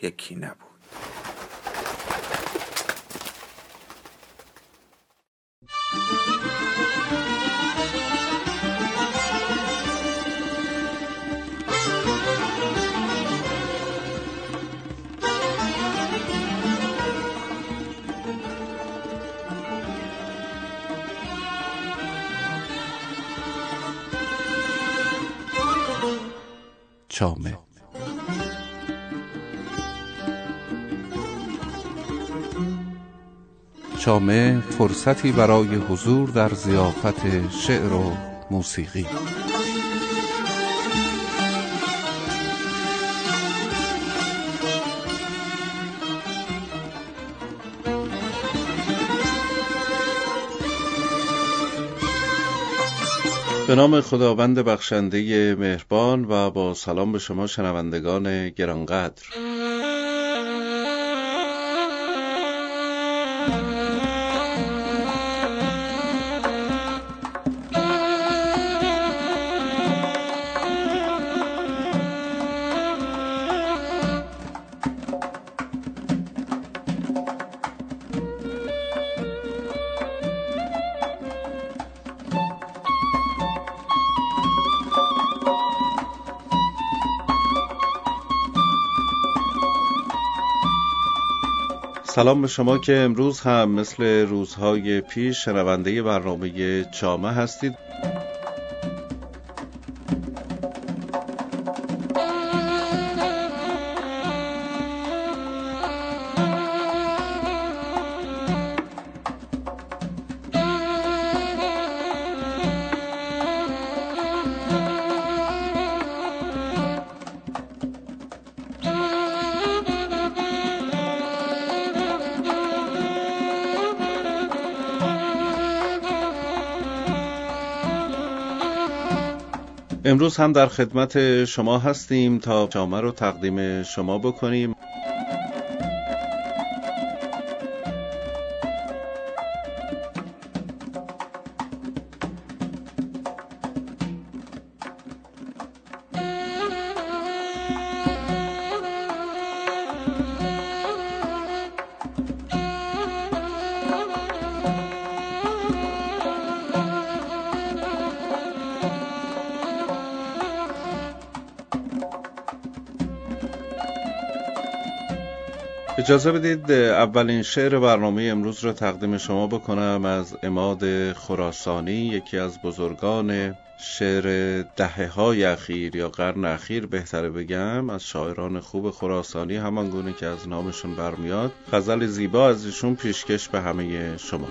یکی نبود. چامه. چامه فرصتی برای حضور در زیافت شعر و موسیقی. به نام خداوند بخشنده مهربان و با سلام به شما شنوندگان گرانقدر. سلام به شما که امروز هم مثل روزهای پیش شنونده برنامه چامه هستید. امروز هم در خدمت شما هستیم تا جامعه رو تقدیم شما بکنیم. اجازه بدید اولین شعر برنامه امروز را تقدیم شما بکنم از اماد خراسانی یکی از بزرگان شعر دهه های اخیر یا قرن اخیر. بهتره بگم از شاعران خوب خراسانی همان گونه که از نامشون برمیاد. غزل زیبا از ایشون پیشکش به همه شما.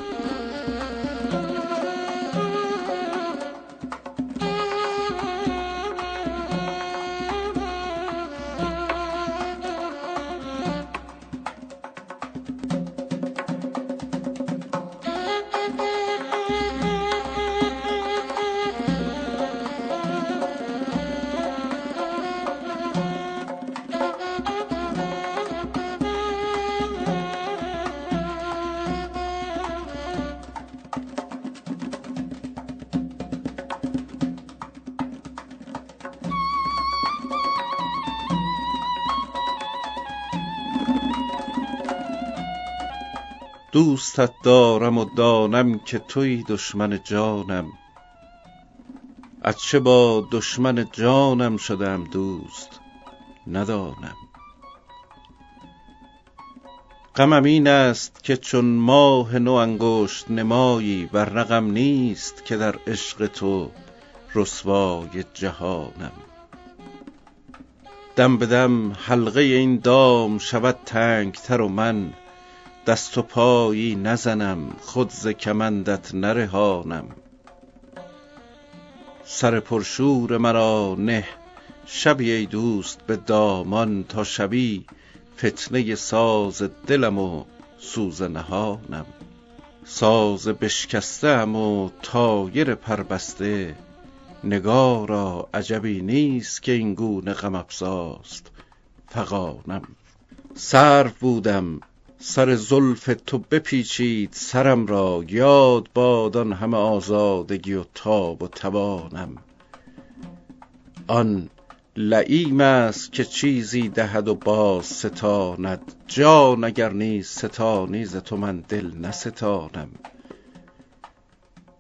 دوستت دارم و دانم که توی دشمن جانم. از چه با دشمن جانم شدم دوست؟ ندانم. غمم این است که چون ماه نو انگشت نمایی و رقم نیست که در عشق تو رسوای جهانم. دم به دم حلقه این دام شود تنگتر و من دست و پایی نزنم خود ز کمندت نرهانم. سر پرشور مرا نه شبی ای دوست به دامان تا شبی فتنه ساز دلم و سوز نهانم. ساز بشکسته ام و طایر پربسته نگارا عجبی نیست که این گونه غم افزاست فغانم. سرو بودم سر زلف تو بپیچید سرم را یاد باد آن همه آزادگی و تاب و توانم. آن لییم است که چیزی دهد و باز ستاند. جان اگر نیست ستانی ز تو من دل نستانم.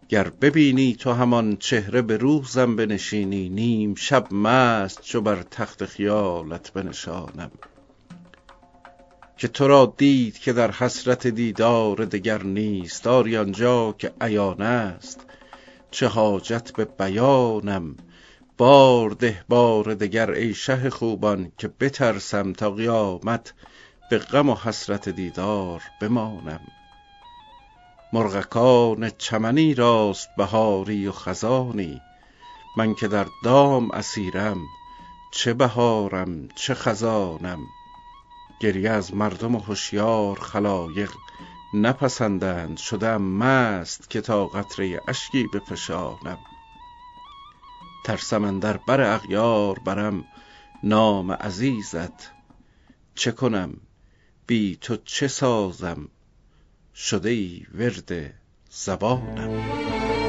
گر ببینی تو همان چهره به روزم بنشینی نیم شب مست چو بر تخت خیالت بنشانم. که تو را دید که در حسرت دیدار دگر نیست آری آنجا که عیان است. چه حاجت به بیانم؟ بار ده بار دگر ای شه خوبان که بترسم تا قیامت به غم و حسرت دیدار بمانم. مرغکان چمنی راست بهاری و خزانی من که در دام اسیرم چه بهارم چه خزانم. گریه از مردم هشیار خلایق نپسندند شده ام مست که تا قطره اشکی بفشانم ترسم اندر بر اغیار برم نام عزیزت چه کنم؟ بی تو چه سازم؟ شده ای ورد زبانم.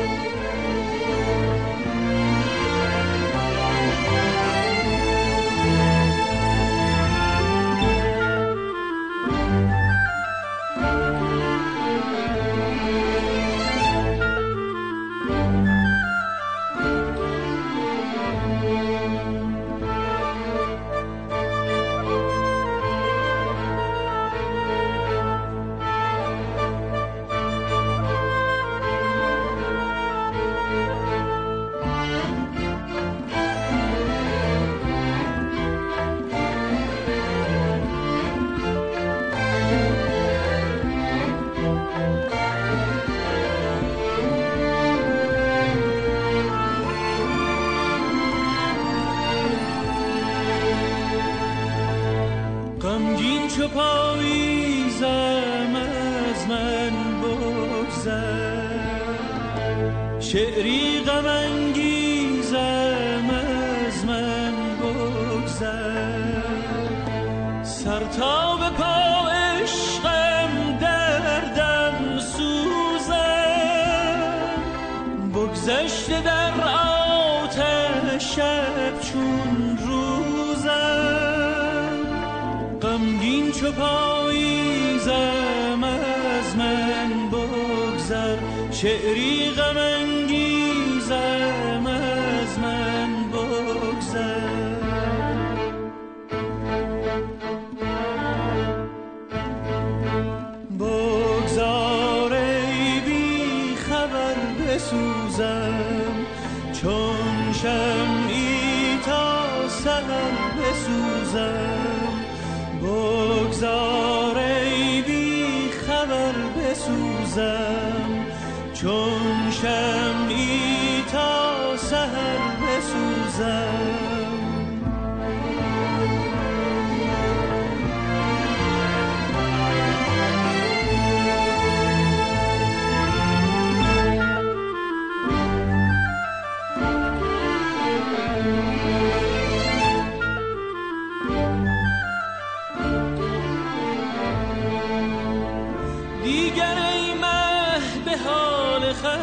شب چون روزم غمگین چو پاییزم از من بگذر. شعری غم چون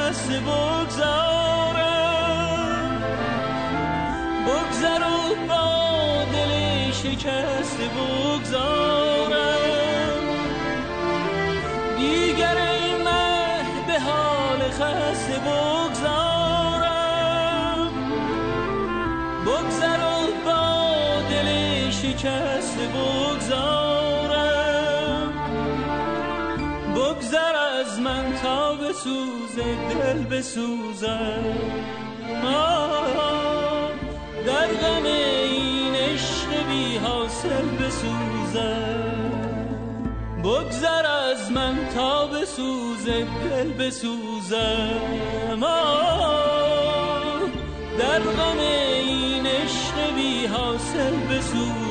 خسته بگذارم. بگذر و با دل شکسته بگذارم. دیگر ای مه به حال خسته بگذارم. بگذر و با دل شکسته دل بسوزم در غم این عشق بی حاصل بسوزم بگذر از من تا بسوزه دل بسوزم در غم این عشق بی حاصل بسوزم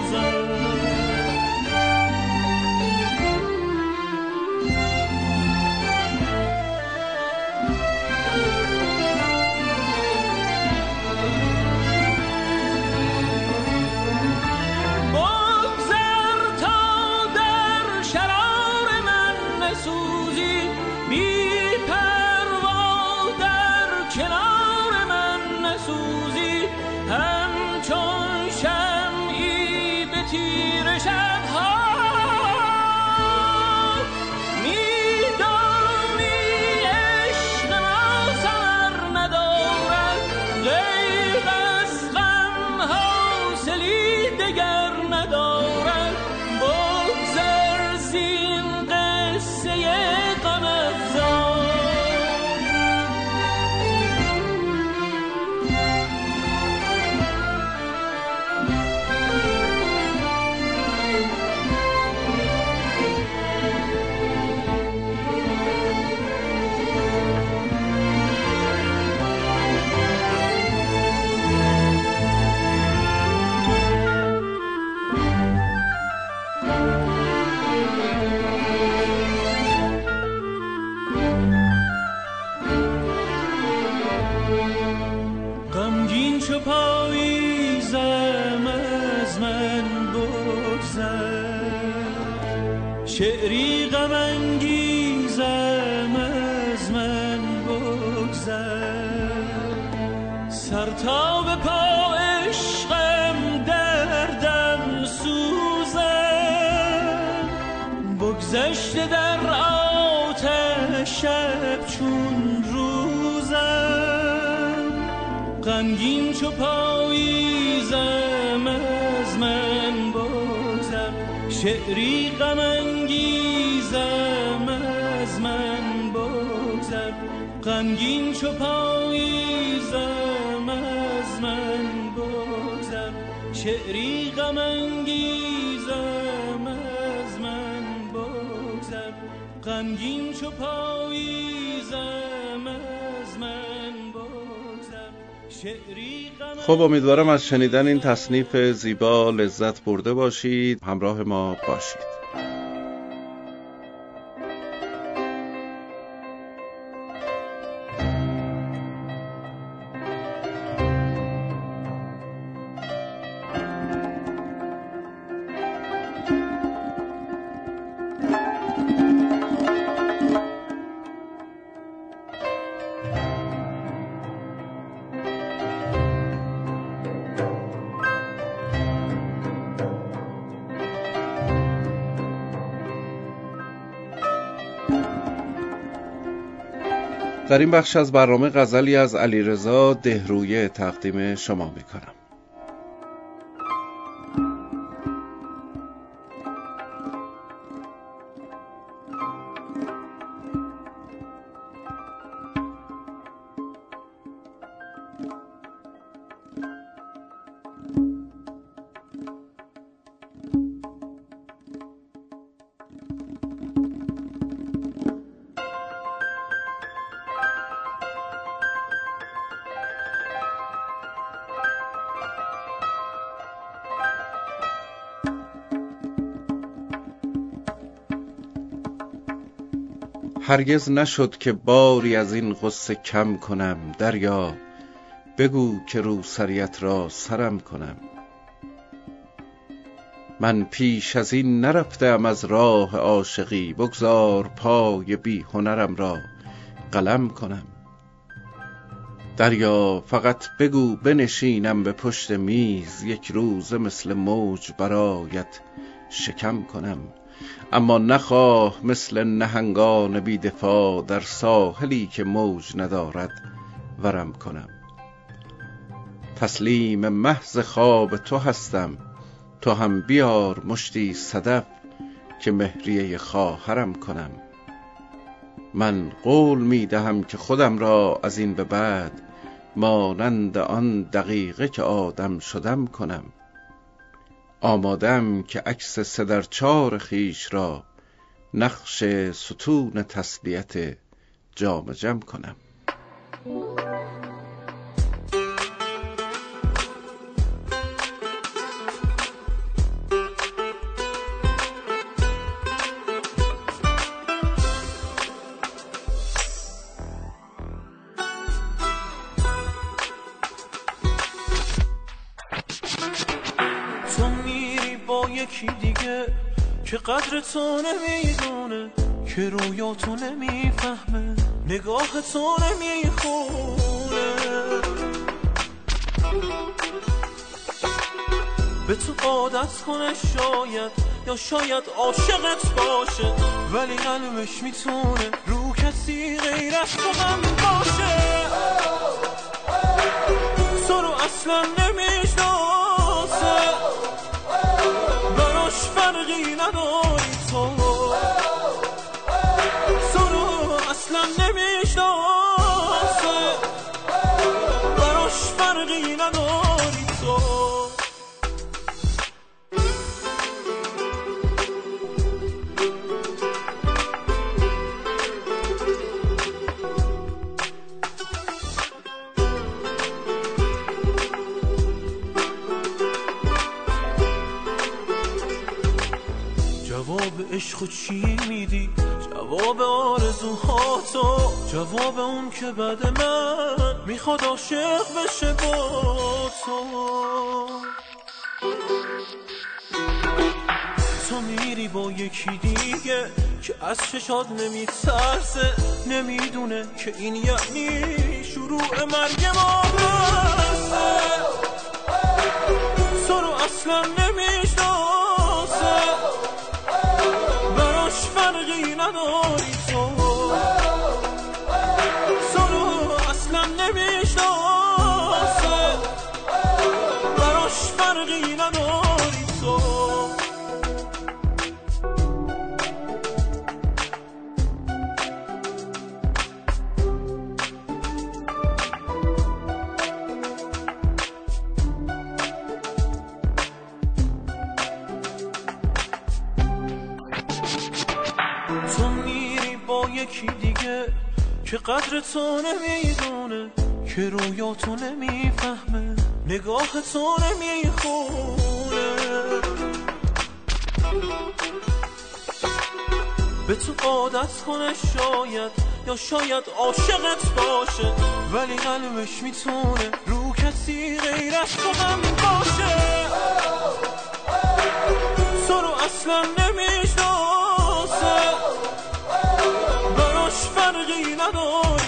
غمگین چو پاییزم از من بازم شعری غم غمگین چو پاییزم از من خب امیدوارم از شنیدن این تصنیف زیبا لذت برده باشید. همراه ما باشید. در این بخش از برنامه غزلی از علیرضا دهرویه تقدیم شما می‌کنم. هرگز نشد که باری از این غصه کم کنم. دریا بگو که رو سریت را سرم کنم. من پیش از این نرفتم از راه عاشقی. بگذار پای بی هنرم را قلم کنم. دریا فقط بگو بنشینم به پشت میز. یک روز مثل موج برایت شکم کنم. اما نخواه مثل نهنگان بی دفاع در ساحلی که موج ندارد ورم کنم. تسلیم محض خواب تو هستم تو هم بیار مشتی صدف که مهریه خواهرم کنم. من قول می دهم که خودم را از این به بعد مانند آن دقیقه که آدم شدم کنم. آمادم که عکس سه در چار خیش را نقش ستون تسلیت جام جم کنم. یکی دیگه که قدر تو نمی‌دونه که رویا تو نمی‌فهمه نگاه تو نمی‌خونه به تو عادت کنه شاید یا شاید عاشقت باشه ولی قلبش می‌تونه رو کسی غیر از تو هم باشه. تو رو اصلا نمی‌شناسه Regina noi sono جواب عشق چی میدی؟ جواب آرزوها تو جواب اون که بعد من می‌خواد عاشق بشه با تو. تو میری با یکی دیگه که از چشات نمیترسه نمی‌دونه که این یعنی شروع مرگ ما. تو رو اصلا نمی‌شناسه فرقی نداری تو یکی دیگه که قدر تو نمی‌دونه که رویا تو نمی‌فهمه نگاه تو نمی‌خونه. به تو عادت کنه شاید یا شاید عاشقت باشه ولی قلبش می‌تونه رو کسی غیر از تو هم باشه. تو رو اصلا نمی‌شناسه فرقی نداری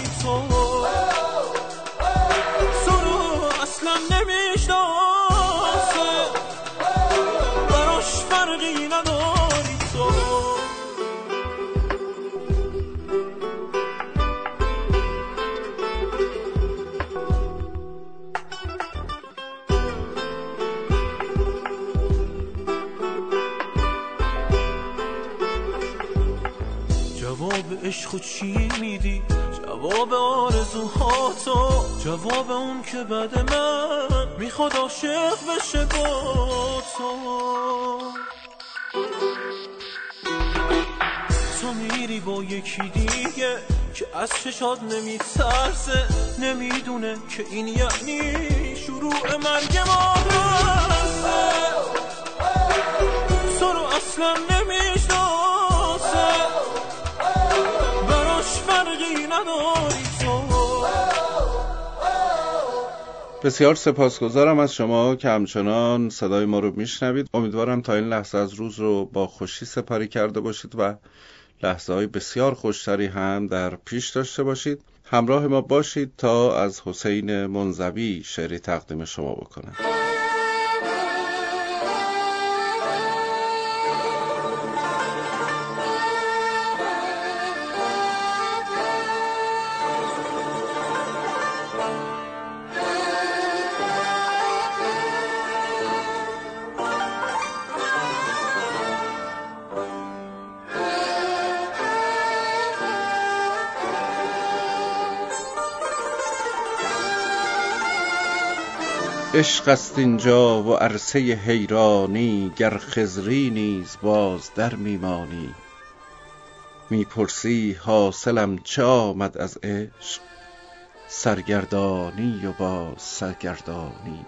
عشق چی میدی؟ جواب آرزوها تو جواب اون که بعد من می‌خواد عاشق بشه با تو. تو میری با یکی دیگه که از چشات نمیترسه نمی‌دونه که این یعنی شروع مرگ ما تو رو اصلا نمی‌شناسه بسیار سپاسگزارم از شما که همچنان صدای ما رو میشنوید. امیدوارم تا این لحظه از روز رو با خوشی سپری کرده باشید و لحظه های بسیار خوشتری هم در پیش داشته باشید. همراه ما باشید تا از حسین منزوی شعری تقدیم شما بکنم. عشق است اینجا و عرصه حیرانی گر خضری نیز باز در میمانی. می‌پرسی حاصلم چه آمد از عشق؟ سرگردانی و باز سرگردانی.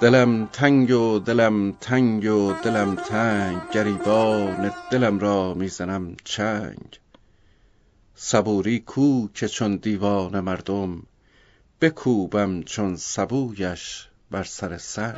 دلم تنگ و دلم تنگ و دلم تنگ گریبان دلم را می‌زنم چنگ. صبوری کو که چون دیوان مردم بکوبم چون سبویش بر سر سنگ.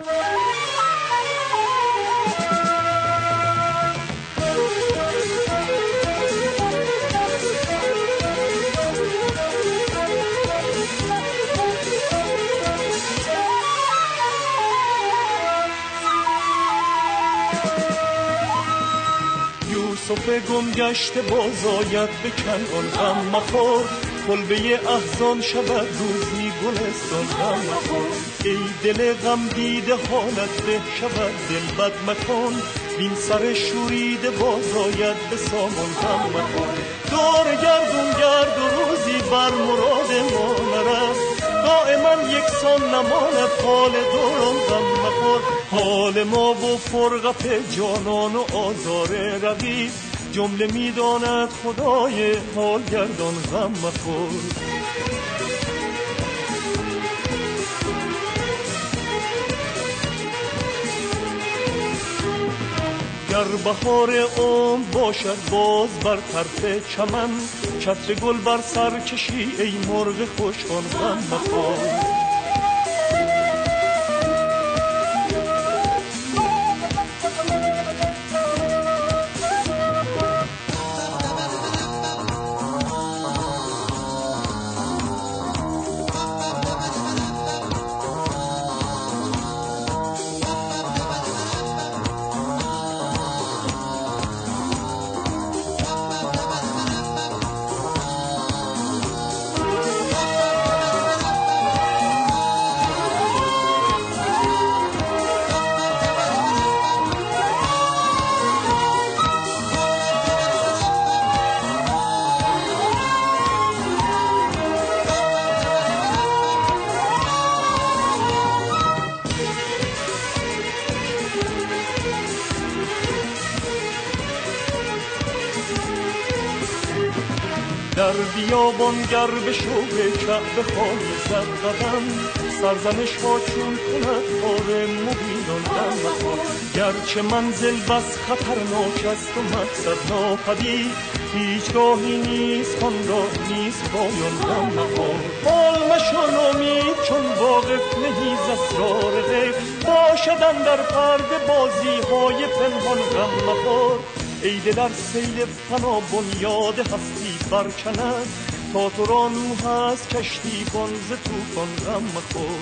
یوسف گم گشته باز آید به کنعان غم مخور. کلبه احزان شود روزی گلستان غم مخور. ای دل غم دیده حالت به شود دل بد مکان بین سر شوریده باز آید به سامان غم مخور. دور گردون گرد و روزی بر مراد ما نرست دائما یکسان نماند حال دوران غم مخور. حال ما و فرقت جانان و آزار رقیب جمله می‌داند خدای حال گردان غم مخور. گر بهار عمر باشد باز بر طرف چمن چتر گل بر سر کشی ای مرغ خوشخوان غم مخور. در بیابان گر به شوق کعبه خانه زد قدم سرزنش ها چون کند کار مبینان دم مخواد گرچه منزل بس خطرناک است و مقصد ناپدید هیچگاهی نیست خان را نیست پایان دم مخواد حال مشان امید چون واقف نهی ز اسرار غیب باشدن در پرده بازی های پنهان غم مخواد ای در سیل فنا بنیاد هستی برکند تا تو را نو هست کشتی کن ز توفان غم مخور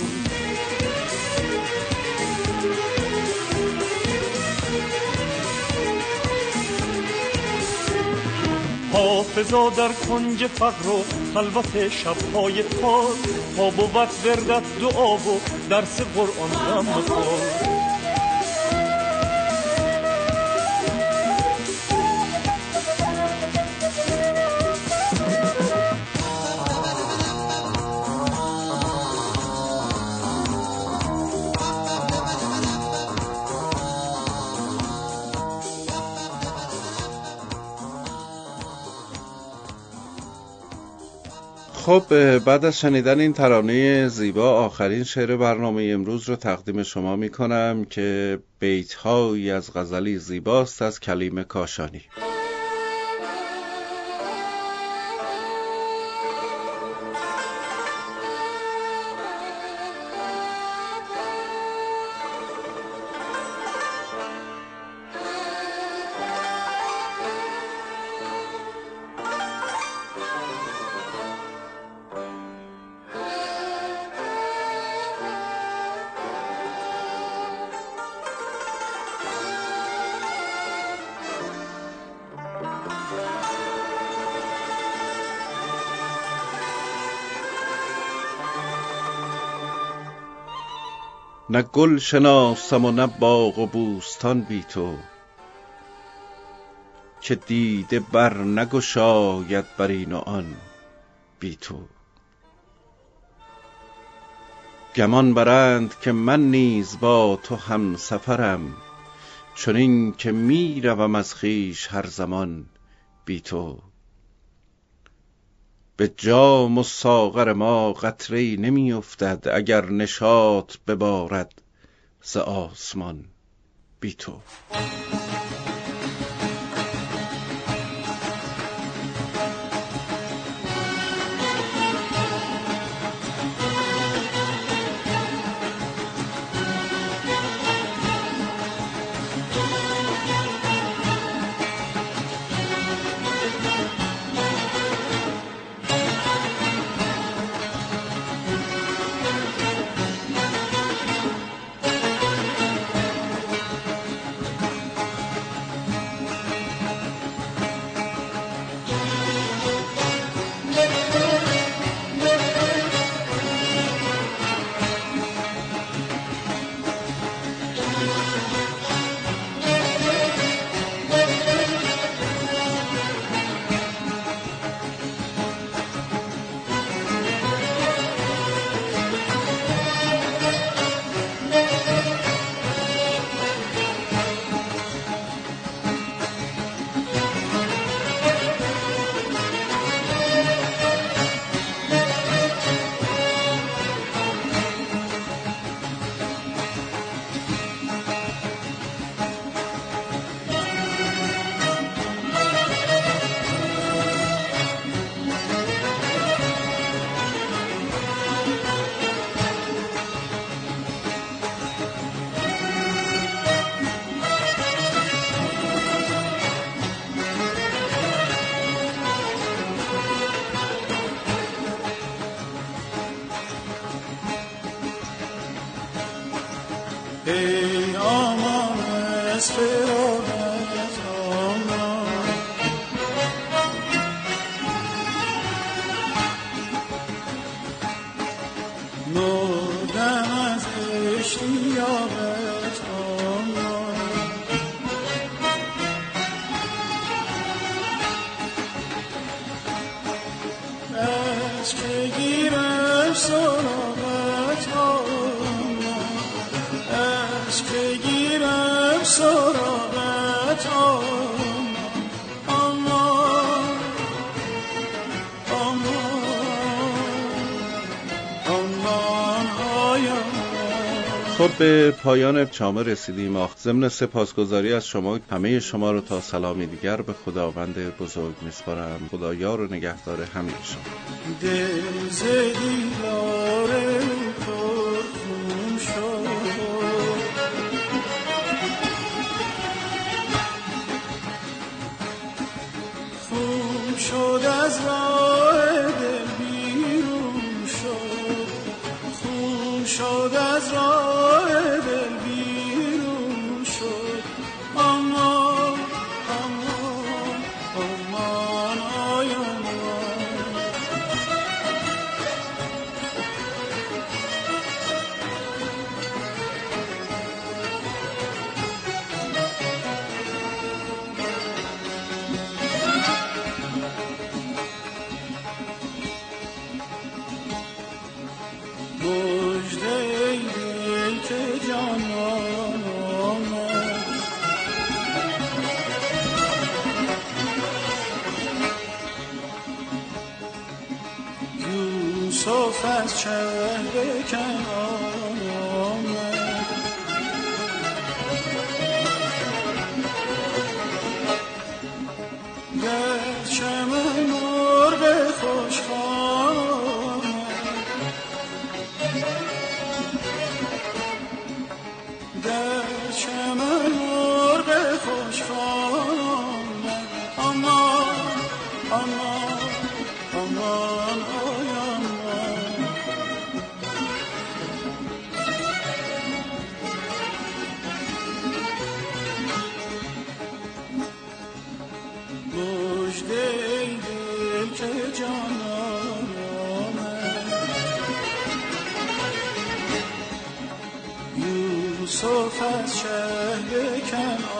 حافظا در کنج فقر و خلوت شبهای تار تا بود وردت دعا و درس قرآن غم مخور خب بعد از شنیدن این ترانه زیبا آخرین شعر برنامه امروز رو تقدیم شما می کنم که بیت از غزلی زیباست از کلیم کاشانی. نه گل شناسم و نه باغ و بوستان بی تو که دیده بر نگشاید بر این و آن بی تو. گمان برند که من نیز با تو هم سفرم چنین که می روم از خویش هر زمان بی تو. به جام و ساغر ما قطره نمی افتد اگر نشاط ببارد ز آسمان بی تو. خب به پایان چامه رسیدیم. ضمن سپاسگزاری از شما. همه شما رو تا سلامی دیگر به خداوند بزرگ میسپارم. خدا یار و نگهدار همه شما. جانانم. یوسف از شهر کنعان